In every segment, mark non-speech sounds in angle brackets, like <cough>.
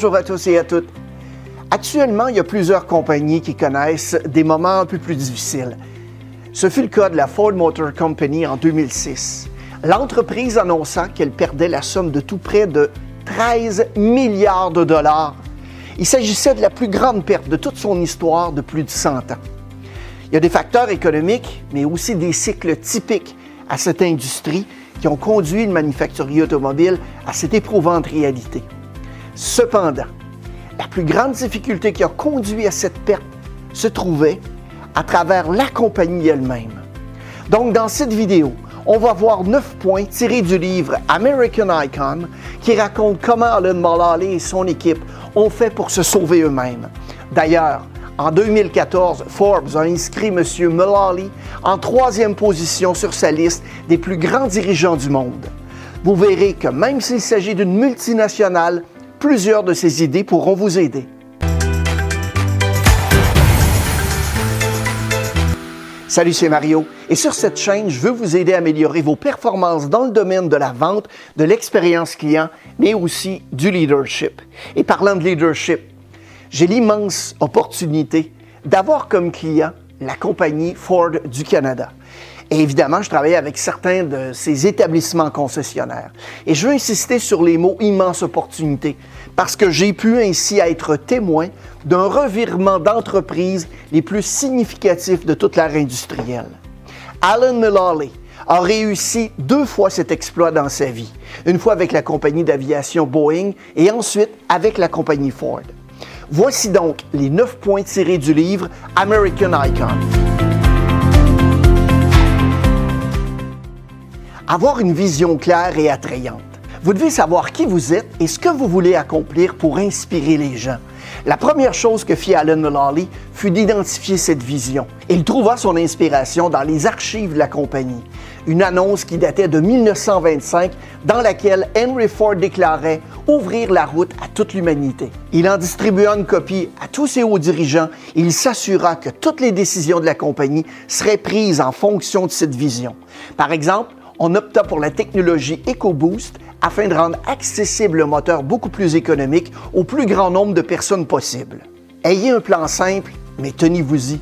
bonjour à tous et à toutes. Actuellement, il y a plusieurs compagnies qui connaissent des moments un peu plus difficiles. Ce fut le cas de la Ford Motor Company en 2006. L'entreprise annonçant qu'elle perdait la somme de tout près de 13 milliards de dollars. Il s'agissait de la plus grande perte de toute son histoire de plus de 100 ans. Il y a des facteurs économiques, mais aussi des cycles typiques à cette industrie qui ont conduit le manufacturier automobile à cette éprouvante réalité. Cependant, la plus grande difficulté qui a conduit à cette perte se trouvait à travers la compagnie elle-même. Donc, dans cette vidéo, on va voir neuf points tirés du livre American Icon qui raconte comment Alan Mulally et son équipe ont fait pour se sauver eux-mêmes. D'ailleurs, en 2014, Forbes a inscrit M. Mulally en troisième position sur sa liste des plus grands dirigeants du monde. Vous verrez que même s'il s'agit d'une multinationale, plusieurs de ses idées pourront vous aider. Salut, c'est Mario. Et sur cette chaîne, je veux vous aider à améliorer vos performances dans le domaine de la vente, de l'expérience client, mais aussi du leadership. Et parlant de leadership, j'ai l'immense opportunité d'avoir comme client la compagnie Ford du Canada. Et évidemment, je travaille avec certains de ces établissements concessionnaires. Et je veux insister sur les mots immense opportunité, parce que j'ai pu ainsi être témoin d'un revirement d'entreprise les plus significatifs de toute l'ère industrielle. Alan Mulally a réussi deux fois cet exploit dans sa vie, une fois avec la compagnie d'aviation Boeing et ensuite avec la compagnie Ford. Voici donc les neuf points tirés du livre American Icon. Avoir une vision claire et attrayante. Vous devez savoir qui vous êtes et ce que vous voulez accomplir pour inspirer les gens. La première chose que fit Alan Mulally fut d'identifier cette vision. Il trouva son inspiration dans les archives de la compagnie, une annonce qui datait de 1925 dans laquelle Henry Ford déclarait ouvrir la route à toute l'humanité. Il en distribua une copie à tous ses hauts dirigeants et il s'assura que toutes les décisions de la compagnie seraient prises en fonction de cette vision. Par exemple, on opta pour la technologie EcoBoost afin de rendre accessible le moteur beaucoup plus économique au plus grand nombre de personnes possible. Ayez un plan simple, mais tenez-vous-y.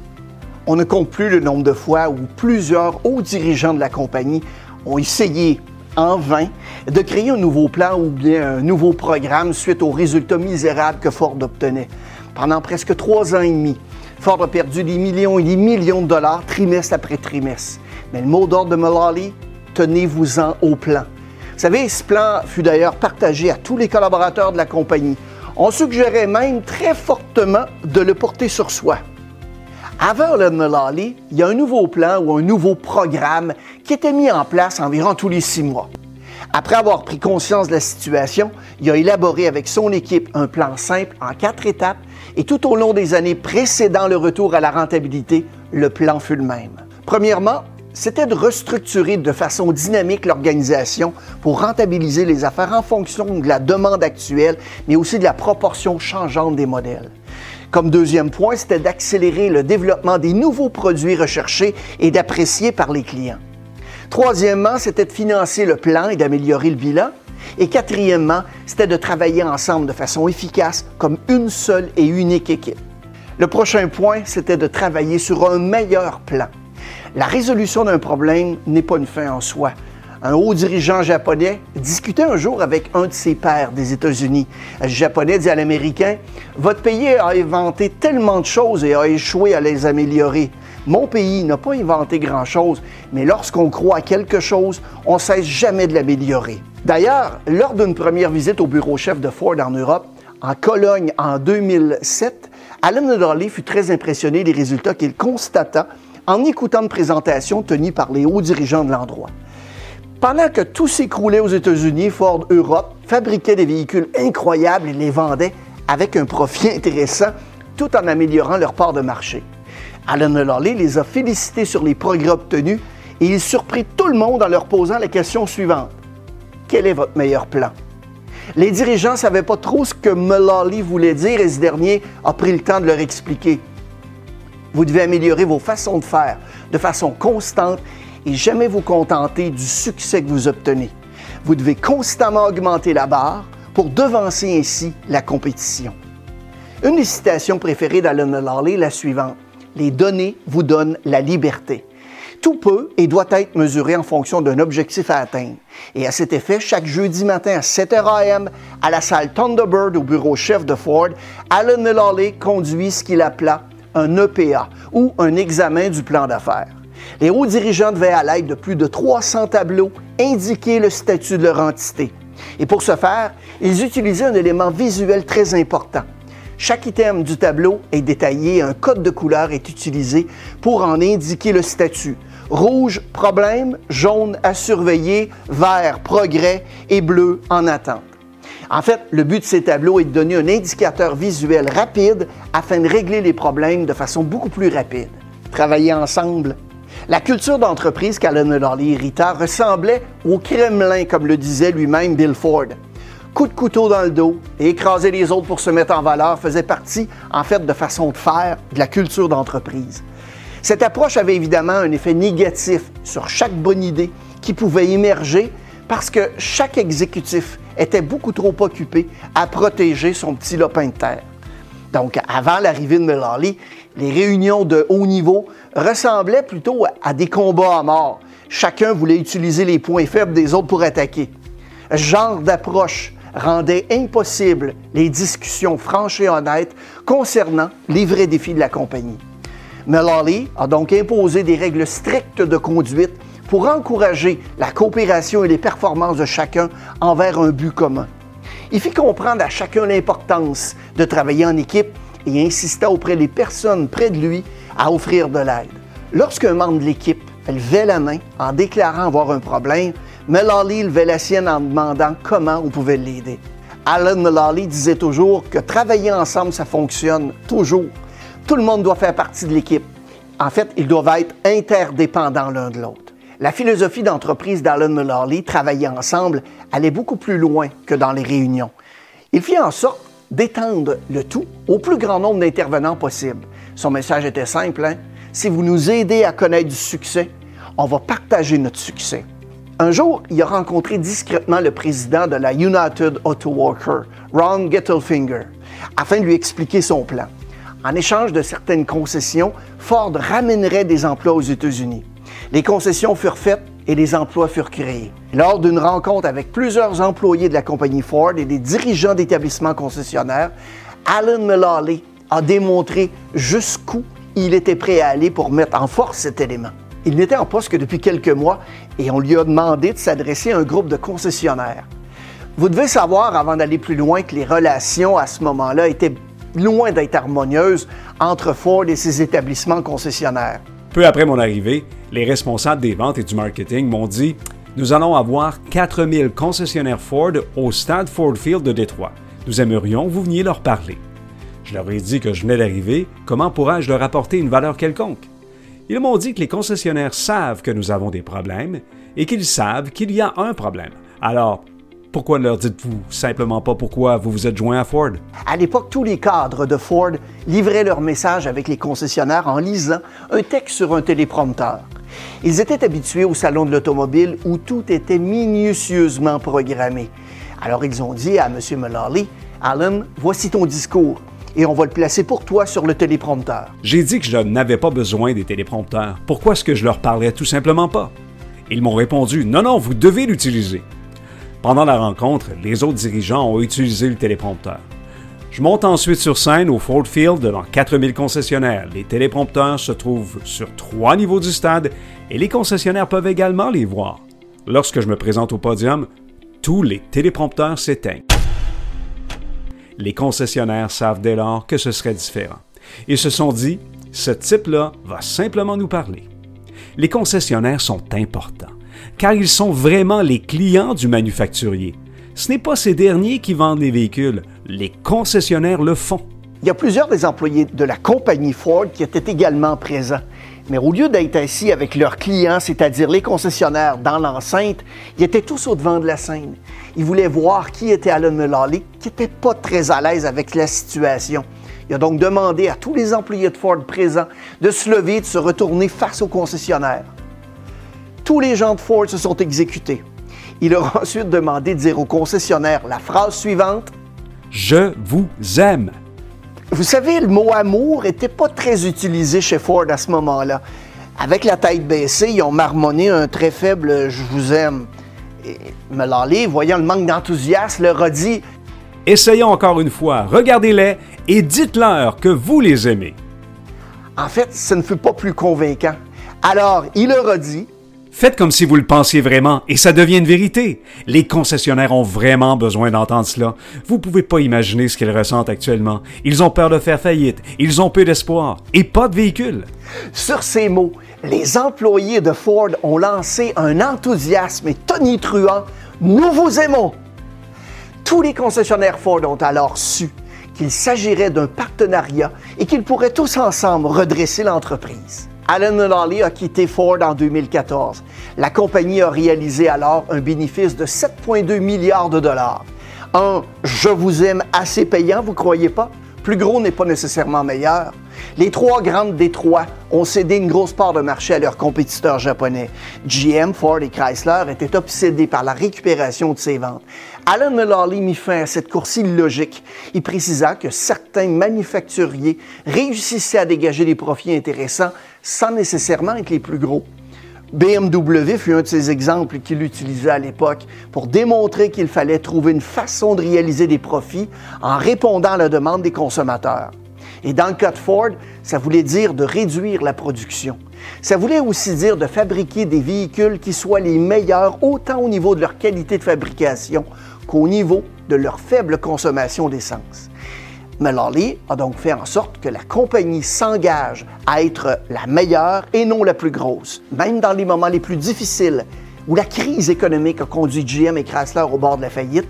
On ne compte plus le nombre de fois où plusieurs hauts dirigeants de la compagnie ont essayé en vain de créer un nouveau plan ou bien un nouveau programme suite aux résultats misérables que Ford obtenait. Pendant presque trois ans et demi, Ford a perdu des millions et des millions de dollars trimestre après trimestre. Mais le mot d'ordre de Mullally, tenez-vous-en au plan. Vous savez, ce plan fut d'ailleurs partagé à tous les collaborateurs de la compagnie. On suggérait même très fortement de le porter sur soi. Avant le Mullally, il y a un nouveau plan ou un nouveau programme qui était mis en place environ tous les six mois. Après avoir pris conscience de la situation, il a élaboré avec son équipe un plan simple en quatre étapes et tout au long des années précédant le retour à la rentabilité, le plan fut le même. Premièrement, c'était de restructurer de façon dynamique l'organisation pour rentabiliser les affaires en fonction de la demande actuelle, mais aussi de la proportion changeante des modèles. Comme deuxième point, c'était d'accélérer le développement des nouveaux produits recherchés et d'appréciés par les clients. Troisièmement, c'était de financer le plan et d'améliorer le bilan. Et quatrièmement, c'était de travailler ensemble de façon efficace comme une seule et unique équipe. Le prochain point, c'était de travailler sur un meilleur plan. La résolution d'un problème n'est pas une fin en soi. Un haut dirigeant japonais discutait un jour avec un de ses pairs des États-Unis. Le japonais dit à l'Américain Votre pays a inventé tellement de choses et a échoué à les améliorer. Mon pays n'a pas inventé grand-chose, mais lorsqu'on croit à quelque chose, on ne cesse jamais de l'améliorer. D'ailleurs, lors d'une première visite au bureau chef de Ford en Europe, en Cologne en 2007, Alan Nodali fut très impressionné des résultats qu'il constata en écoutant une présentation tenue par les hauts dirigeants de l'endroit. Pendant que tout s'écroulait aux États-Unis, Ford Europe fabriquait des véhicules incroyables et les vendait avec un profit <laughs> intéressant tout en améliorant leur part de marché. Alan Lally les a félicités sur les progrès obtenus et il surprit tout le monde en leur posant la question suivante. Quel est votre meilleur plan? Les dirigeants ne savaient pas trop ce que Mullally voulait dire et ce dernier a pris le temps de leur expliquer. Vous devez améliorer vos façons de faire de façon constante et jamais vous contenter du succès que vous obtenez. Vous devez constamment augmenter la barre pour devancer ainsi la compétition. Une des citations préférées d'Alan Mulally est la suivante. Les données vous donnent la liberté. Tout peut et doit être mesuré en fonction d'un objectif à atteindre. Et à cet effet, chaque jeudi matin à 7h AM, à la salle Thunderbird au bureau chef de Ford, Alan Mulally conduit ce qu'il appela un EPA ou un examen du plan d'affaires. Les hauts dirigeants devaient, à l'aide de plus de 300 tableaux, indiquer le statut de leur entité. Et pour ce faire, ils utilisaient un élément visuel très important. Chaque item du tableau est détaillé, un code de couleur est utilisé pour en indiquer le statut. Rouge, problème, jaune, à surveiller, vert, progrès et bleu, en attente. En fait, le but de ces tableaux est de donner un indicateur visuel rapide afin de régler les problèmes de façon beaucoup plus rapide. Travailler ensemble. La culture d'entreprise qu'Alan Lorley hérita ressemblait au Kremlin, comme le disait lui-même Bill Ford. Coup de couteau dans le dos et écraser les autres pour se mettre en valeur faisait partie, en fait, de façon de faire de la culture d'entreprise. Cette approche avait évidemment un effet négatif sur chaque bonne idée qui pouvait émerger parce que chaque exécutif était beaucoup trop occupé à protéger son petit lopin de terre. Donc, avant l'arrivée de Mullally, les réunions de haut niveau ressemblaient plutôt à des combats à mort. Chacun voulait utiliser les points faibles des autres pour attaquer. Ce genre d'approche rendait impossible les discussions franches et honnêtes concernant les vrais défis de la compagnie. Mullally a donc imposé des règles strictes de conduite pour encourager la coopération et les performances de chacun envers un but commun. Il fit comprendre à chacun l'importance de travailler en équipe et insista auprès des personnes près de lui à offrir de l'aide. Lorsqu'un membre de l'équipe levait la main en déclarant avoir un problème, Mullally levait la sienne en demandant comment on pouvait l'aider. Alan Mullally disait toujours que travailler ensemble, ça fonctionne toujours. Tout le monde doit faire partie de l'équipe. En fait, ils doivent être interdépendants l'un de l'autre. La philosophie d'entreprise d'Alan Mulally, travailler ensemble, allait beaucoup plus loin que dans les réunions. Il fit en sorte d'étendre le tout au plus grand nombre d'intervenants possible. Son message était simple, hein? si vous nous aidez à connaître du succès, on va partager notre succès. Un jour, il a rencontré discrètement le président de la United Auto Worker, Ron Gettelfinger, afin de lui expliquer son plan. En échange de certaines concessions, Ford ramènerait des emplois aux États-Unis. Les concessions furent faites et les emplois furent créés. Lors d'une rencontre avec plusieurs employés de la compagnie Ford et des dirigeants d'établissements concessionnaires, Alan Mullally a démontré jusqu'où il était prêt à aller pour mettre en force cet élément. Il n'était en poste que depuis quelques mois et on lui a demandé de s'adresser à un groupe de concessionnaires. Vous devez savoir, avant d'aller plus loin, que les relations à ce moment-là étaient loin d'être harmonieuses entre Ford et ses établissements concessionnaires. Peu après mon arrivée, les responsables des ventes et du marketing m'ont dit Nous allons avoir 4000 concessionnaires Ford au stade Ford Field de Détroit. Nous aimerions que vous veniez leur parler. Je leur ai dit que je venais d'arriver, comment pourrais-je leur apporter une valeur quelconque? Ils m'ont dit que les concessionnaires savent que nous avons des problèmes et qu'ils savent qu'il y a un problème. Alors, pourquoi ne leur dites-vous simplement pas pourquoi vous vous êtes joint à Ford? À l'époque, tous les cadres de Ford livraient leur message avec les concessionnaires en lisant un texte sur un téléprompteur. Ils étaient habitués au salon de l'automobile où tout était minutieusement programmé. Alors ils ont dit à M. Mullally, Alan, voici ton discours et on va le placer pour toi sur le téléprompteur. J'ai dit que je n'avais pas besoin des téléprompteurs. Pourquoi est-ce que je leur parlerais tout simplement pas? Ils m'ont répondu, non, non, vous devez l'utiliser. Pendant la rencontre, les autres dirigeants ont utilisé le téléprompteur. Je monte ensuite sur scène au Ford Field devant 4000 concessionnaires. Les téléprompteurs se trouvent sur trois niveaux du stade et les concessionnaires peuvent également les voir. Lorsque je me présente au podium, tous les téléprompteurs s'éteignent. Les concessionnaires savent dès lors que ce serait différent. Ils se sont dit, ce type-là va simplement nous parler. Les concessionnaires sont importants car ils sont vraiment les clients du manufacturier. Ce n'est pas ces derniers qui vendent les véhicules, les concessionnaires le font. Il y a plusieurs des employés de la compagnie Ford qui étaient également présents. Mais au lieu d'être assis avec leurs clients, c'est-à-dire les concessionnaires, dans l'enceinte, ils étaient tous au devant de la scène. Ils voulaient voir qui était Alan Mullally, qui n'était pas très à l'aise avec la situation. Il a donc demandé à tous les employés de Ford présents de se lever et de se retourner face aux concessionnaires tous les gens de Ford se sont exécutés. Il aura <laughs> ensuite demandé de dire au concessionnaire la phrase suivante Je vous aime. Vous savez, le mot amour n'était pas très utilisé chez Ford à ce moment-là. Avec la tête baissée, ils ont marmonné un très faible Je vous aime. Et Mullally, voyant le manque d'enthousiasme, leur a dit Essayons encore une fois, regardez-les et dites-leur que vous les aimez. En fait, ce ne fut pas plus convaincant. Alors, il leur a dit Faites comme si vous le pensiez vraiment et ça devient une vérité. Les concessionnaires ont vraiment besoin d'entendre cela. Vous pouvez pas imaginer ce qu'ils ressentent actuellement. Ils ont peur de faire faillite, ils ont peu d'espoir et pas de véhicule. Sur ces mots, les employés de Ford ont lancé un enthousiasme tonitruant Nous vous aimons Tous les concessionnaires Ford ont alors su qu'il s'agirait d'un partenariat et qu'ils pourraient tous ensemble redresser l'entreprise. Alan Mulally a quitté Ford en 2014. La compagnie a réalisé alors un bénéfice de 7,2 milliards de dollars. Un je vous aime assez payant, vous croyez pas? Plus gros n'est pas nécessairement meilleur. Les trois grandes Détroits ont cédé une grosse part de marché à leurs compétiteurs japonais. GM, Ford et Chrysler étaient obsédés par la récupération de ces ventes. Alan Mulally mit fin à cette course illogique. Il précisa que certains manufacturiers réussissaient à dégager des profits intéressants sans nécessairement être les plus gros. BMW fut un de ces exemples qu'il utilisait à l'époque pour démontrer qu'il fallait trouver une façon de réaliser des profits en répondant à la demande des consommateurs. Et dans le cas de Ford, ça voulait dire de réduire la production. Ça voulait aussi dire de fabriquer des véhicules qui soient les meilleurs autant au niveau de leur qualité de fabrication qu'au niveau de leur faible consommation d'essence. Mullally a donc fait en sorte que la compagnie s'engage à être la meilleure et non la plus grosse. Même dans les moments les plus difficiles, où la crise économique a conduit GM et Chrysler au bord de la faillite,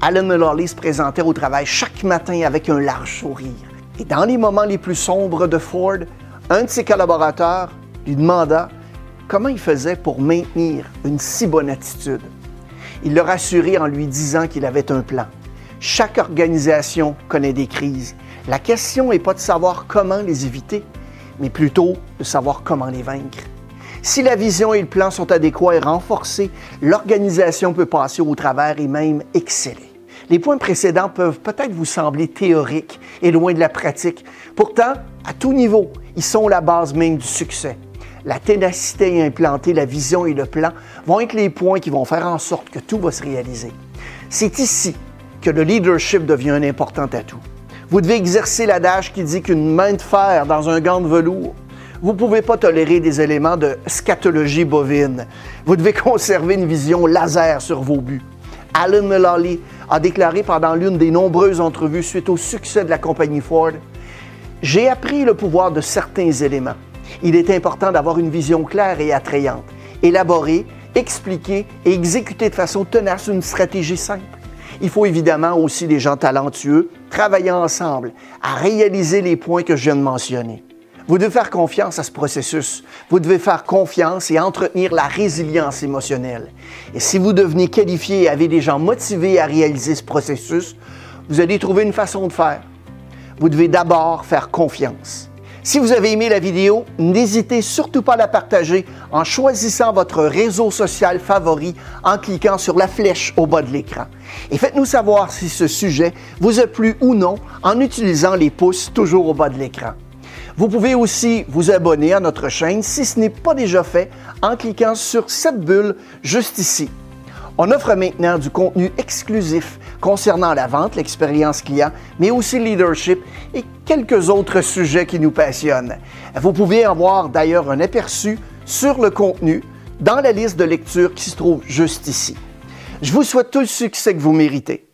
Alan Mullally se présentait au travail chaque matin avec un large sourire. Et dans les moments les plus sombres de Ford, un de ses collaborateurs lui demanda comment il faisait pour maintenir une si bonne attitude. Il le rassurait en lui disant qu'il avait un plan. Chaque organisation connaît des crises. La question n'est pas de savoir comment les éviter, mais plutôt de savoir comment les vaincre. Si la vision et le plan sont adéquats et renforcés, l'organisation peut passer au travers et même exceller. Les points précédents peuvent peut-être vous sembler théoriques et loin de la pratique. Pourtant, à tout niveau, ils sont la base même du succès. La ténacité à implanter la vision et le plan vont être les points qui vont faire en sorte que tout va se réaliser. C'est ici que le leadership devient un important atout. Vous devez exercer l'adage qui dit qu'une main de fer dans un gant de velours, vous ne pouvez pas tolérer des éléments de scatologie bovine. Vous devez <laughs> conserver une vision laser sur vos buts. Alan Mullally a déclaré pendant l'une des nombreuses entrevues suite au succès de la compagnie Ford J'ai appris le pouvoir de certains éléments. Il est important d'avoir une vision claire et attrayante, élaborer, expliquer et exécuter de façon tenace une stratégie simple. Il faut évidemment aussi des gens talentueux travaillant ensemble à réaliser les points que je viens de mentionner. Vous devez faire confiance à ce processus. Vous devez faire confiance et entretenir la résilience émotionnelle. Et si vous devenez qualifié et avez des gens motivés à réaliser ce processus, vous allez trouver une façon de faire. Vous devez d'abord faire confiance. Si vous avez aimé la vidéo, n'hésitez surtout pas à la partager en choisissant votre réseau social favori en cliquant sur la flèche au bas de l'écran. Et faites-nous savoir si ce sujet vous a plu ou non en utilisant les pouces toujours au bas de l'écran. Vous pouvez aussi vous abonner à notre chaîne si ce n'est pas déjà fait en cliquant sur cette bulle juste ici. On offre maintenant du contenu exclusif concernant la vente, l'expérience client, mais aussi le leadership et quelques autres sujets qui nous passionnent. Vous pouvez avoir d'ailleurs un aperçu sur le contenu dans la liste de lecture qui se trouve juste ici. Je vous souhaite tout le succès que vous méritez.